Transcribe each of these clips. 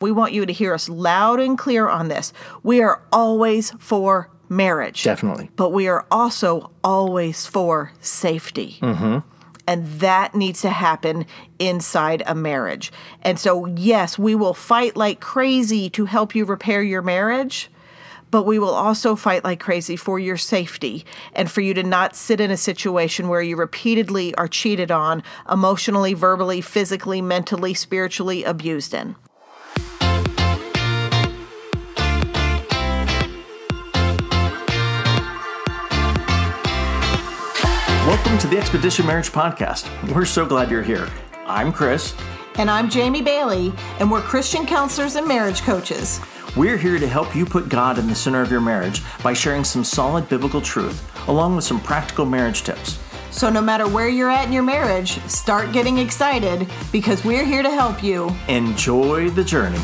We want you to hear us loud and clear on this. We are always for marriage. Definitely. But we are also always for safety. Mm-hmm. And that needs to happen inside a marriage. And so, yes, we will fight like crazy to help you repair your marriage but we will also fight like crazy for your safety and for you to not sit in a situation where you repeatedly are cheated on, emotionally, verbally, physically, mentally, spiritually abused in. To the Expedition Marriage Podcast. We're so glad you're here. I'm Chris. And I'm Jamie Bailey, and we're Christian counselors and marriage coaches. We're here to help you put God in the center of your marriage by sharing some solid biblical truth, along with some practical marriage tips. So, no matter where you're at in your marriage, start getting excited because we're here to help you. Enjoy the journey.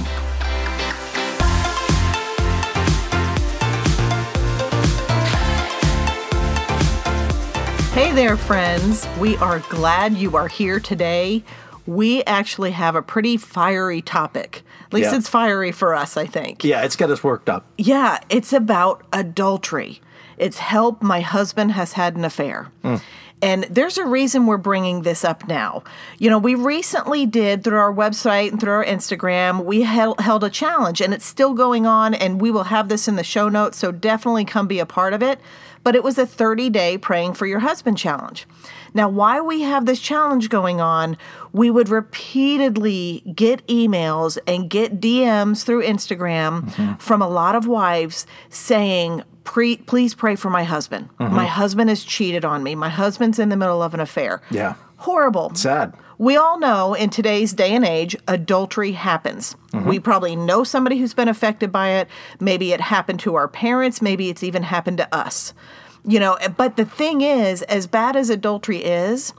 Hey there, friends. We are glad you are here today. We actually have a pretty fiery topic. At least Yeah. it's fiery for us, I think. Yeah, it's got us worked up. Yeah, it's about adultery. It's help my husband has had an affair. Mm. And there's a reason we're bringing this up now. You know, we recently did through our website and through our Instagram, we held, held a challenge and it's still going on. And we will have this in the show notes. So definitely come be a part of it. But it was a 30 day praying for your husband challenge. Now, why we have this challenge going on, we would repeatedly get emails and get DMs through Instagram mm-hmm. from a lot of wives saying, Pre- please pray for my husband. My mm-hmm. husband has cheated on me. My husband's in the middle of an affair. Yeah. Horrible. Sad. We all know in today's day and age, adultery happens. Mm-hmm. We probably know somebody who's been affected by it. Maybe it happened to our parents. Maybe it's even happened to us. You know, eh, but the thing is, as bad as adultery is,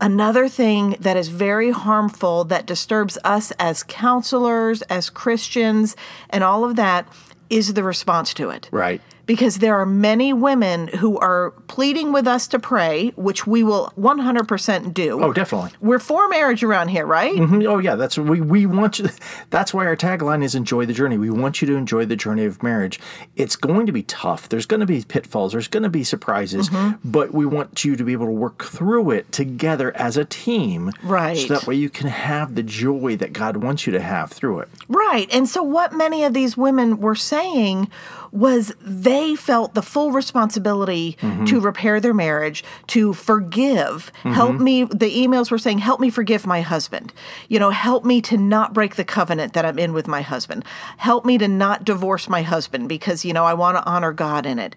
another thing that is very harmful that disturbs us as counselors, as Christians, and all of that is the response to it Right. Because there are many women who are pleading with us to pray, which we will 100% do. Oh, definitely. We're for marriage around here, right? Mhm. Oh, yeah. That's we we want you. That's why our tagline is "Enjoy the journey." We want you to enjoy the journey of marriage. It's going to be tough. There's going to be pitfalls. There's going to be surprises. But we want you to be able to work through it together as a team, Right. So that way you can have the joy that God wants you to have through it. Right. And so, what many of these women were saying was they felt the full responsibility mm-hmm. to repair their marriage, to forgive. Mm-hmm. Help me. The emails were saying, Help me forgive my husband. You know, help me to not break the covenant that I'm in with my husband. Help me to not divorce my husband because, you know, I want to honor God in it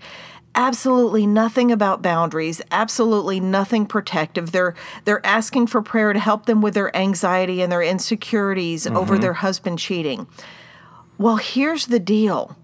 absolutely nothing about boundaries absolutely nothing protective they're they're asking for prayer to help them with their anxiety and their insecurities over mm-hmm. their husband cheating well here's the deal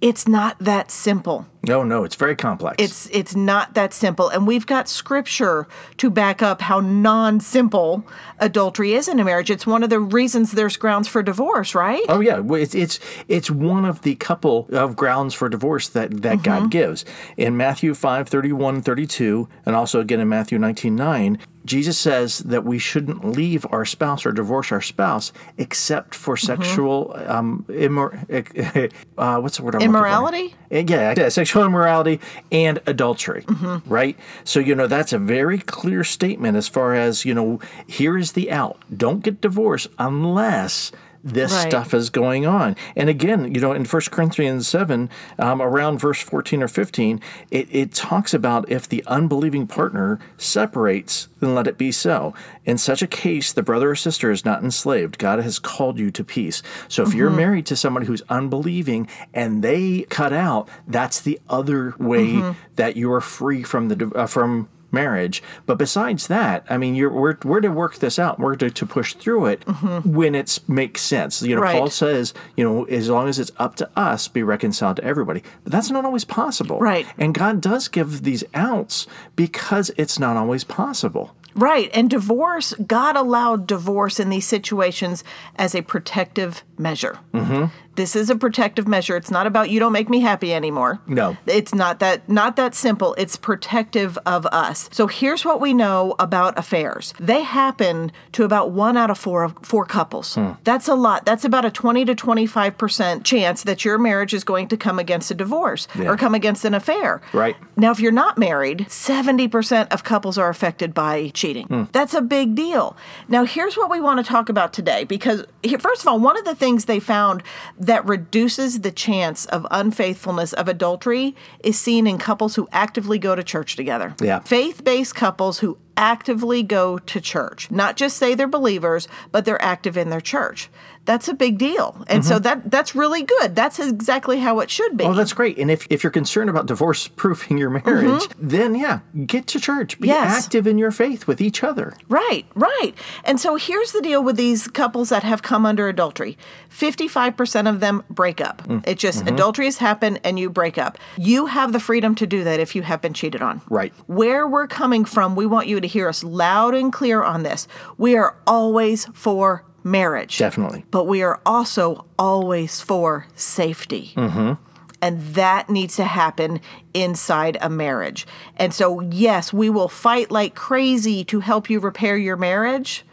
it's not that simple No, no, it's very complex. it's it's not that simple and we've got scripture to back up how non-simple adultery is in a marriage it's one of the reasons there's grounds for divorce right Oh yeah, well, it's it's it's one of the couple of grounds for divorce that that Mm-hmm. God gives. In Matthew 5, 31, 32, and also again in Matthew 19, 9, Jesus says that we shouldn't leave our spouse or divorce our spouse except for Mm-hmm. sexual um immor- uh, what's the word I'm? Immorality? Uh, Yeah, yeah, sexual immorality and adultery, Mm-hmm. right? So, you know, that's a very clear statement as far as, you know, here is the out. Don't get divorced unless this Right. stuff is going on. And again, you know, in 1 Corinthians 7, um, around verse 14 or 15, it, it talks about if the unbelieving partner separates, then let it be so. In such a case, the brother or sister is not enslaved. God has called you to peace. So if you're married to somebody who's unbelieving and they cut out, that's the other way that you are free from the uh, from marriage. But besides that, I mean, you're we're, we're to work this out. We're to, to push through it mm-hmm. when it makes sense. You know, Right. Paul says, you know, as long as it's up to us, be reconciled to everybody. But that's not always possible. Right. And God does give these outs because it's not always possible. Right. And divorce, God allowed divorce in these situations as a protective measure. Mm-hmm. This is a protective measure. It's not about you don't make me happy anymore. No. It's not that not that simple. It's protective of us. So here's what we know about affairs. They happen to about 1 out of 4 of 4 couples. Hmm. That's a lot. That's about a 20 to 25% chance that your marriage is going to come against a divorce Yeah. or come against an affair. Right. Now if you're not married, 70% of couples are affected by cheating. Hmm. That's a big deal. Now here's what we want to talk about today because first of all, one of the things they found that reduces the chance of unfaithfulness of adultery is seen in couples who actively go to church together. Yeah. Faith based couples who actively go to church, not just say they're believers, but they're active in their church. That's a big deal. And so that that's really good. That's exactly how it should be. Oh, that's great. And if, if you're concerned about divorce proofing your marriage, then yeah, get to church. Be Mm-hmm. Yes. active in your faith with each other. Right, right. And so here's the deal with these couples that have come under adultery 55% of them break up. Mm, It just, mm-hmm. adultery has happened and you break up. You have the freedom to do that if you have been cheated on. Right. Where we're coming from, we want you to hear us loud and clear on this. We are always for marriage. Definitely. But we are also always for safety. Mm-hmm. And that needs to happen inside a marriage. And so, yes, we will fight like crazy to help you repair your marriage,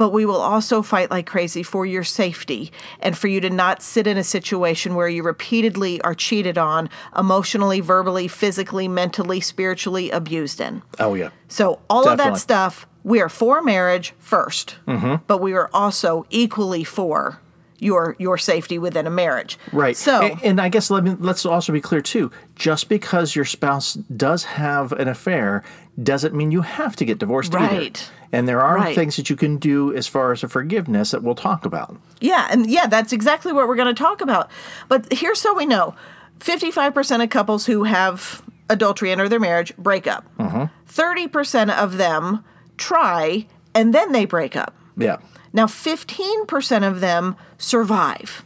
but we will also fight like crazy for your safety and for you to not sit in a situation where you repeatedly are cheated on, emotionally, verbally, physically, mentally, spiritually abused in. Oh, yeah. So all of that stuff, we are for marriage 1st mm-hmm. but we are also equally for your your safety within a marriage. Right. So and, and I guess let me let's also be clear too. Just because your spouse does have an affair doesn't mean you have to get divorced either. Right. And there are Right. things that you can do as far as a forgiveness that we'll talk about. yeah, and yeah, that's exactly what we're going to talk about. But here's so we know: fifty-five percent of couples who have adultery enter their marriage break up. Mm-hmm. 30 percent of them try and then they break up. Yeah. Now, 15% of them survive.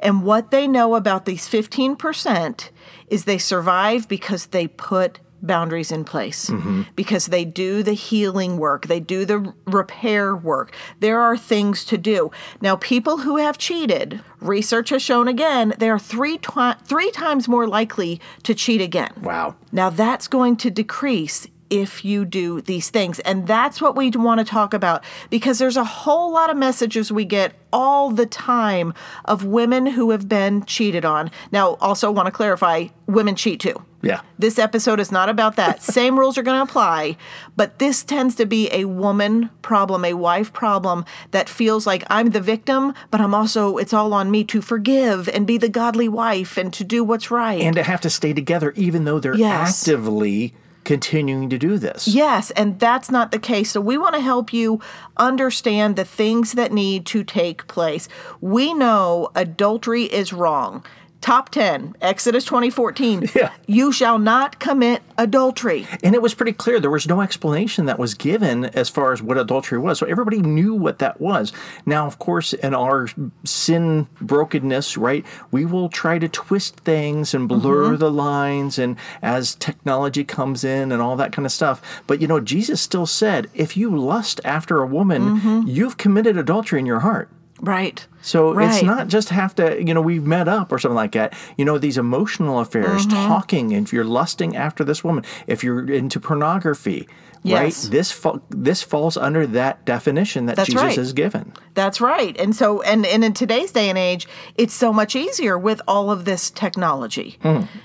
And what they know about these 15% is they survive because they put boundaries in place, mm-hmm. because they do the healing work, they do the repair work. There are things to do. Now, people who have cheated, research has shown again, they are three, twi- three times more likely to cheat again. Wow. Now that's going to decrease if you do these things. And that's what we want to talk about because there's a whole lot of messages we get all the time of women who have been cheated on. Now, also want to clarify women cheat too. Yeah. This episode is not about that. Same rules are going to apply, but this tends to be a woman problem, a wife problem that feels like I'm the victim, but I'm also, it's all on me to forgive and be the godly wife and to do what's right. And to have to stay together even though they're Yes. actively continuing to do this. Yes, and that's not the case. So we want to help you understand the things that need to take place. We know adultery is wrong. Top 10, Exodus 2014. Yeah. You shall not commit adultery. And it was pretty clear. There was no explanation that was given as far as what adultery was. So everybody knew what that was. Now, of course, in our sin brokenness, right, we will try to twist things and blur mm-hmm. the lines and as technology comes in and all that kind of stuff. But, you know, Jesus still said, if you lust after a woman, mm-hmm. you've committed adultery in your heart. Right. So it's not just have to, you know, we've met up or something like that. You know, these emotional affairs, Mm-hmm. talking, if you're lusting after this woman, if you're into pornography, Yes. right? This fa- this falls under that definition that That's Jesus right. has given. That's right. And so and, and in today's day and age, it's so much easier with all of this technology.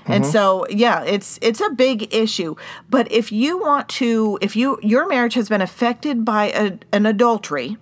And so yeah, it's it's a big issue. But if you want to if you your marriage has been affected by a, an adultery,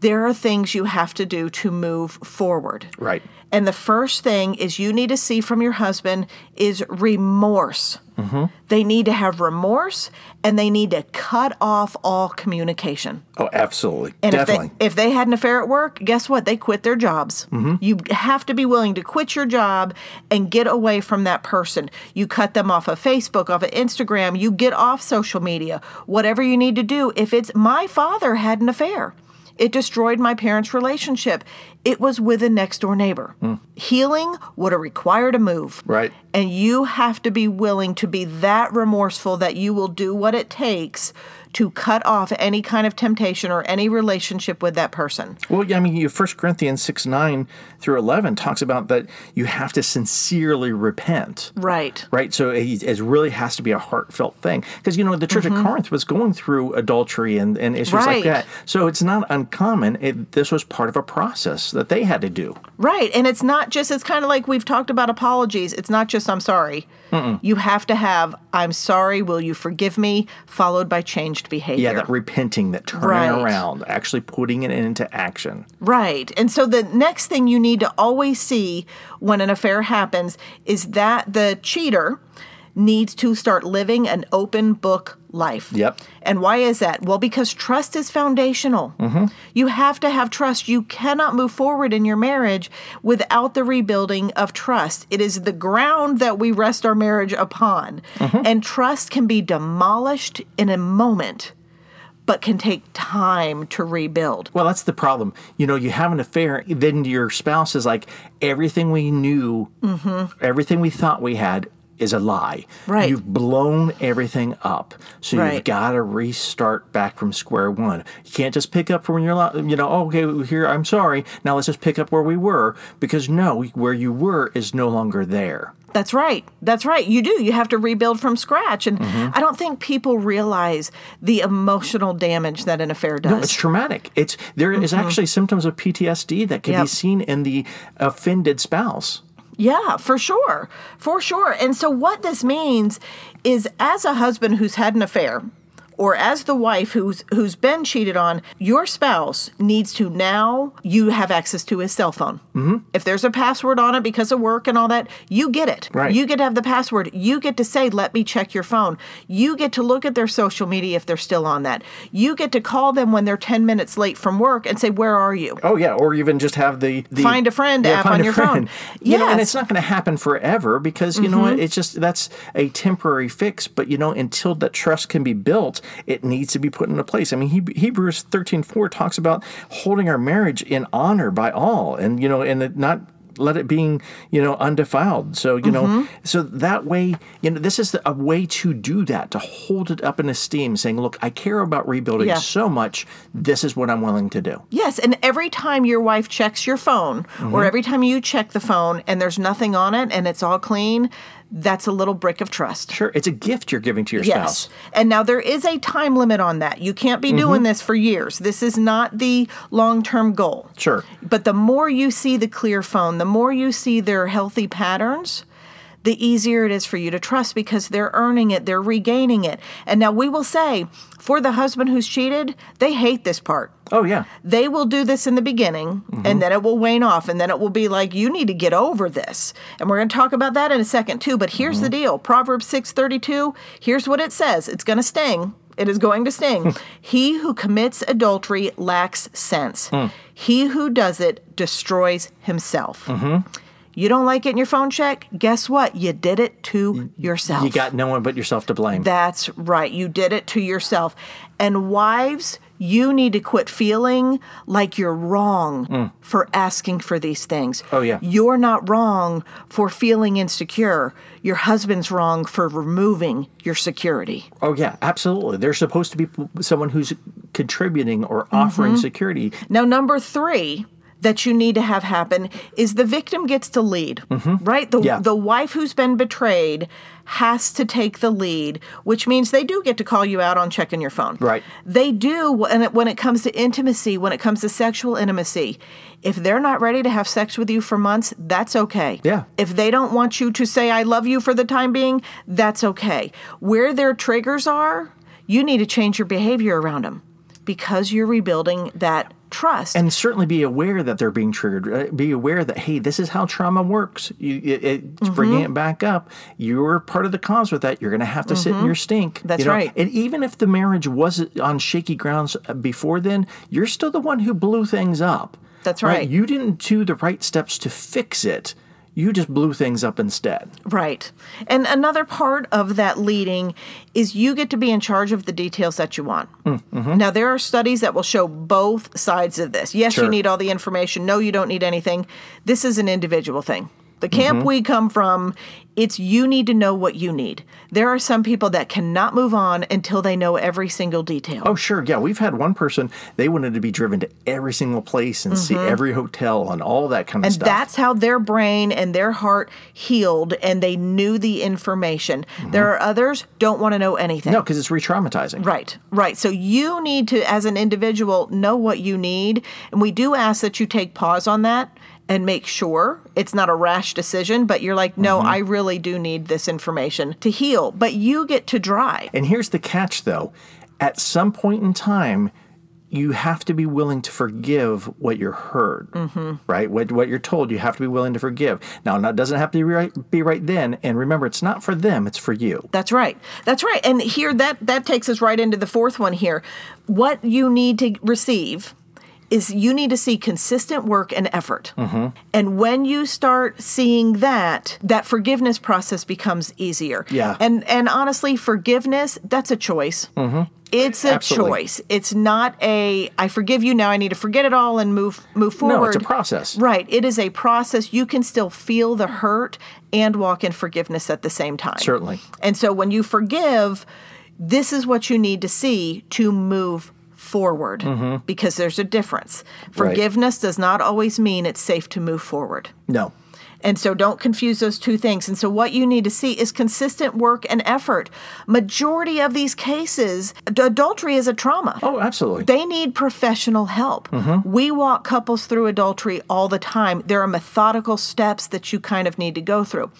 there are things you have to do to move forward. Right. And the first thing is you need to see from your husband is remorse. Mm-hmm. They need to have remorse and they need to cut off all communication. Oh, absolutely. And Definitely. if they if they had an affair at work, guess what? They quit their jobs. Mm-hmm. You have to be willing to quit your job and get away from that person. You cut them off of Facebook, off of Instagram. You get off social media. Whatever you need to do. If it's my father had an affair, it destroyed my parents' relationship. It was with a next door neighbor. Hmm. Healing would have required a move. Right. And you have to be willing to be that remorseful that you will do what it takes to cut off any kind of temptation or any relationship with that person. Well, yeah, I mean, you, 1 Corinthians 6 9 through 11 talks about that you have to sincerely repent. Right. Right. So it, it really has to be a heartfelt thing. Because, you know, the church of Corinth was going through adultery and, and issues Mm-hmm. Right. like that. So it's not uncommon. It, this was part of a process that they had to do. Right. And it's not just, it's kind of like we've talked about apologies. It's not just, I'm sorry. You have to have, I'm sorry, will you forgive me, followed by changed behavior. Yeah, that repenting, that turning Right. around, actually putting it into action. Right. And so the next thing you need to always see when an affair happens is that the cheater needs to start living an open book life. Yep. And why is that? Well, because trust is foundational. Mm-hmm. You have to have trust. You cannot move forward in your marriage without the rebuilding of trust. It is the ground that we rest our marriage upon. Mm-hmm. And trust can be demolished in a moment, but can take time to rebuild. Well, that's the problem. You know, you have an affair, then your spouse is like, everything we knew, mm-hmm. everything we thought we had is a lie. Right. You've blown everything up. So you've got to restart back from square one. You can't just pick up from when you're, you know, oh, okay, here, I'm sorry. Now let's just pick up where we were. Because no, where you were is no longer there. That's right. That's right. You do. You have to rebuild from scratch. And Mm-hmm. I don't think people realize the emotional damage that an affair does. No, it's traumatic. It's there is actually symptoms of PTSD that can be Mm-hmm. Seen in the offended spouse. Yeah, for sure. For sure. And so, what this means is as a husband who's had an affair, or as the wife who's who's been cheated on, your spouse needs to now you have access to his cell phone. Mm-hmm. If there's a password on it because of work and all that, you get it. Right. You get to have the password. You get to say, "Let me check your phone." You get to look at their social media if they're still on that. You get to call them when they're ten minutes late from work and say, "Where are you?" Oh yeah, or even just have the, the Find a friend app find on your friend. phone. You know, and Mm-hmm. it's not going to happen forever because you know what? It's just that's a temporary fix. But you know, until that trust can be built, it needs to be put into place. I mean, Heb- Hebrews thirteen four talks about holding our marriage in honor by all, and you know, and not let it being you know undefiled so you know Mm-hmm. so that way you know this is the, a way to do that to hold it up in esteem saying look i care about rebuilding Yeah. so much this is what i'm willing to do Yes, and every time your wife checks your phone, Mm-hmm. or every time you check the phone and there's nothing on it and it's all clean, that's a little brick of trust. Sure, it's a gift you're giving to your Yes. spouse. And now there is a time limit on that. You can't be Mm-hmm. doing this for years. This is not the long term goal. Sure. But the more you see the clear phone, the more you see their healthy patterns, the easier it is for you to trust because they're earning it, they're regaining it. And now we will say, for the husband who's cheated, they hate this part Oh yeah, they will do this in the beginning Mm-hmm. and then it will wane off and then it will be like you need to get over this and we're going to talk about that in a second too but here's Mm-hmm. the deal proverbs 632 here's what it says it's going to sting it is going to sting he who commits adultery lacks sense Hmm. he who does it destroys himself Mm-hmm. You don't like getting your phone checked guess what you did it to yourself you got no one but yourself to blame. that's right. You did it to yourself. And wives, you need to quit feeling like you're wrong for asking for these things. Mm. Oh, yeah. You're not wrong for feeling insecure. Your husband's wrong for removing your security. oh yeah, absolutely. There's supposed to be someone who's contributing or offering Mm-hmm. security. Now, number three that you need to have happen is the victim gets to lead, right? The, Mm-hmm. Yeah. the wife who's been betrayed has to take the lead, which means they do get to call you out on checking your phone. Right. They do when when it comes to intimacy, when it comes to sexual intimacy. If they're not ready to have sex with you for months, that's okay. Yeah. If they don't want you to say, I love you for the time being, that's okay. Where their triggers are, you need to change your behavior around them because you're rebuilding that trust. And certainly be aware that they're being triggered. Be aware that hey, this is how trauma works. You, it, it's Mm-hmm. bringing it back up. You're part of the cause with that. You're going to have to sit in your stink. Mm-hmm. That's you know? right. And even if the marriage was on shaky grounds uh, before then, you're still the one who blew things up. That's right. You didn't do the right steps to fix it. You just blew things up instead. Right. And another part of that leading is you get to be in charge of the details that you want. Mm-hmm. Now, there are studies that will show both sides of this. Yes, you need all the information. No, you don't need anything. This is an individual thing. The camp we come from, it's you need to know what you need. There are some people that cannot move on until they know every single detail. Oh, sure. Yeah. We've had one person, they wanted to be driven to every single place and see every hotel and all that kind of Mm-hmm. and that's how their brain and their heart healed and they knew the information. There are others don't want to know anything. no, because it's re traumatizing. Right, right. So you need to, as an individual, know what you need. And we do ask that you take pause on that and make sure it's not a rash decision, but you're like, no, I really do need this information to heal. But you get to drive. And here's the catch, though. At some point in time, you have to be willing to forgive what you're heard, mm-hmm. right? What, what you're told, you have to be willing to forgive. Now, it doesn't have to be right, be right then. And remember, it's not for them; it's for you. That's right. That's right. And here that that takes us right into the fourth one here. What you need to receive is you need to see consistent work and effort. Mm-hmm. And when you start seeing that, that forgiveness process becomes easier. Yeah. And and honestly, forgiveness, that's a choice. It's a Mm-hmm. Absolutely. choice. It's not a I forgive you now I need to forget it all and move move forward. No, it's a process. Right. It is a process. You can still feel the hurt and walk in forgiveness at the same time. Certainly. And so when you forgive, this is what you need to see to move forward mm-hmm. because there's a difference. Forgiveness does not always mean it's safe to move forward. No. And so don't confuse those two things. And so what you need to see is consistent work and effort. Majority of these cases, adultery is a trauma. Oh, absolutely. They need professional help. Mm-hmm. We walk couples through adultery all the time. There are methodical steps that you kind of need to go through.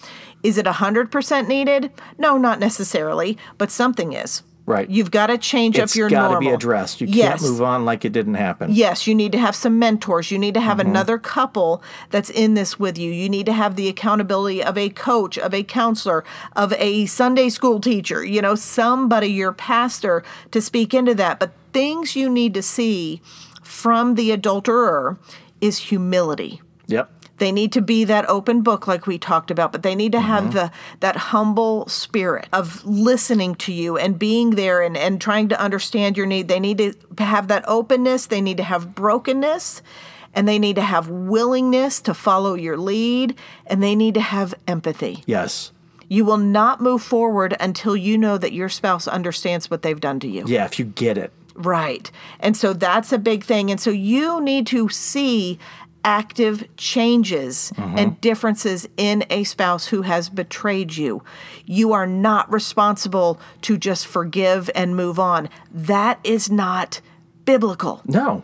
Is it 100% needed? No, not necessarily, but something is. Right. You've got to change it's up your normal. It's got to be addressed. You yes. can't move on like it didn't happen. Yes, you need to have some mentors. You need to have Mm-hmm. another couple that's in this with you. You need to have the accountability of a coach, of a counselor, of a Sunday school teacher, you know, somebody, your pastor, to speak into that. But things you need to see from the adulterer is humility. Yep. They need to be that open book like we talked about, but they need to have mm-hmm. the that humble spirit of listening to you and being there and, and trying to understand your need. They need to have that openness, they need to have brokenness, and they need to have willingness to follow your lead, and they need to have empathy. Yes. You will not move forward until you know that your spouse understands what they've done to you. Yeah, if you get it. Right. And so that's a big thing. And so you need to see active changes and differences in a spouse who has betrayed you. You are not responsible to just forgive and move on. That is not biblical. No.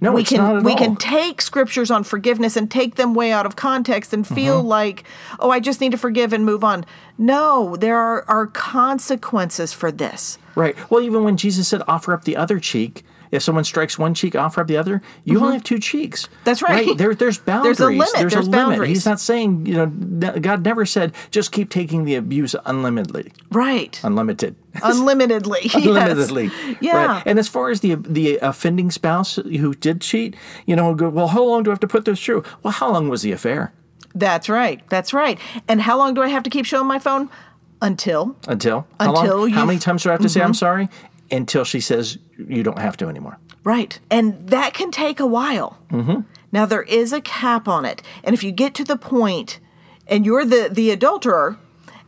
No, we it's can we all. can take scriptures on forgiveness and take them way out of context and feel Mm-hmm. like, oh, I just need to forgive and move on. No, there are, are consequences for this. Right. Well, even when Jesus said, offer up the other cheek, if someone strikes one cheek, offer up the other, you only have two cheeks. Mm-hmm. That's right. There, there's boundaries. There's a limit. There's, There's a limit. He's not saying, you know, God never said, just keep taking the abuse unlimitedly. Right. Unlimited. Unlimitedly. yes. Unlimitedly. Yeah. Right. And as far as the the offending spouse who did cheat, you know, go, well, how long do I have to put this through? Well, how long was the affair? That's right. That's right. And how long do I have to keep showing my phone? Until. Until? How, Until how Mm-hmm. many times do I have to say I'm sorry? Until she says you don't have to anymore. Right. And that can take a while. Mm-hmm. Now, there is a cap on it. And if you get to the point and you're the, the adulterer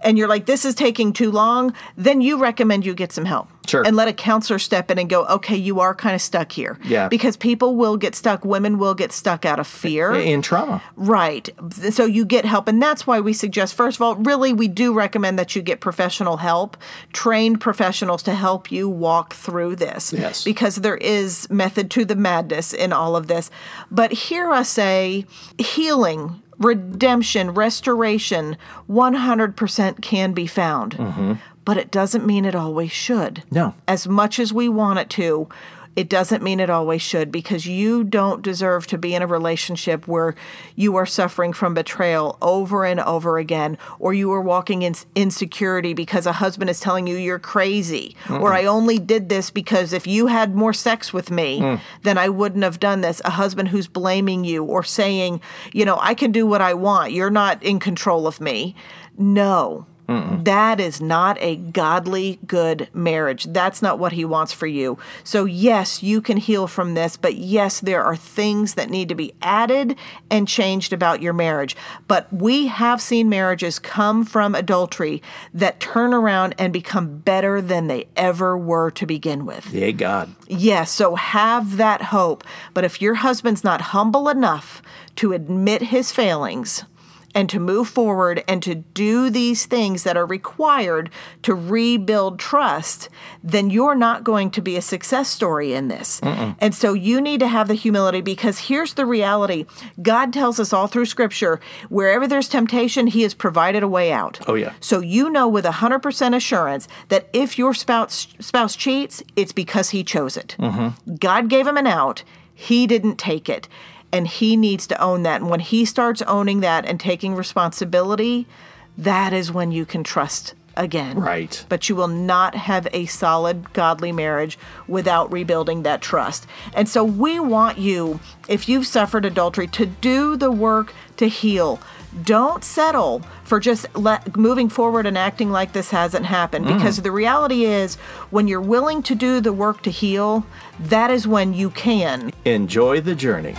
and you're like, this is taking too long, then you recommend you get some help. Sure. And let a counselor step in and go, okay, you are kind of stuck here. Yeah. Because people will get stuck, women will get stuck out of fear. In trauma. Right. So you get help. And that's why we suggest, first of all, really, we do recommend that you get professional help, trained professionals to help you walk through this. Yes. Because there is method to the madness in all of this. But here I say healing, redemption, restoration, 100% can be found. Mm-hmm. But it doesn't mean it always should No. as much as we want it to, it doesn't mean it always should because you don't deserve to be in a relationship where you are suffering from betrayal over and over again, or you are walking in insecurity because a husband is telling you you're crazy, or I only did this because if you had more sex with me, mm. then I wouldn't have done this. A husband who's blaming you or saying, you know, I can do what I want, you're not in control of me. No. That is not a godly, good marriage. That's not what he wants for you. So, yes, you can heal from this, but yes, there are things that need to be added and changed about your marriage. But we have seen marriages come from adultery that turn around and become better than they ever were to begin with. Yay, God. Yes, so have that hope. But if your husband's not humble enough to admit his failings, and to move forward and to do these things that are required to rebuild trust, then you're not going to be a success story in this. And so you need to have the humility because here's the reality God tells us all through Scripture wherever there's temptation, He has provided a way out. Oh, yeah. So you know with 100% assurance that if your spouse, spouse cheats, it's because He chose it. Mm-hmm. God gave him an out, He didn't take it and he needs to own that. And when he starts owning that and taking responsibility, that is when you can trust again. Right. But you will not have a solid, godly marriage without rebuilding that trust. And so we want you, if you've suffered adultery, to do the work to heal. Don't settle for just let, moving forward and acting like this hasn't happened. Mm. Because the reality is, when you're willing to do the work to heal, that is when you can Enjoy the journey.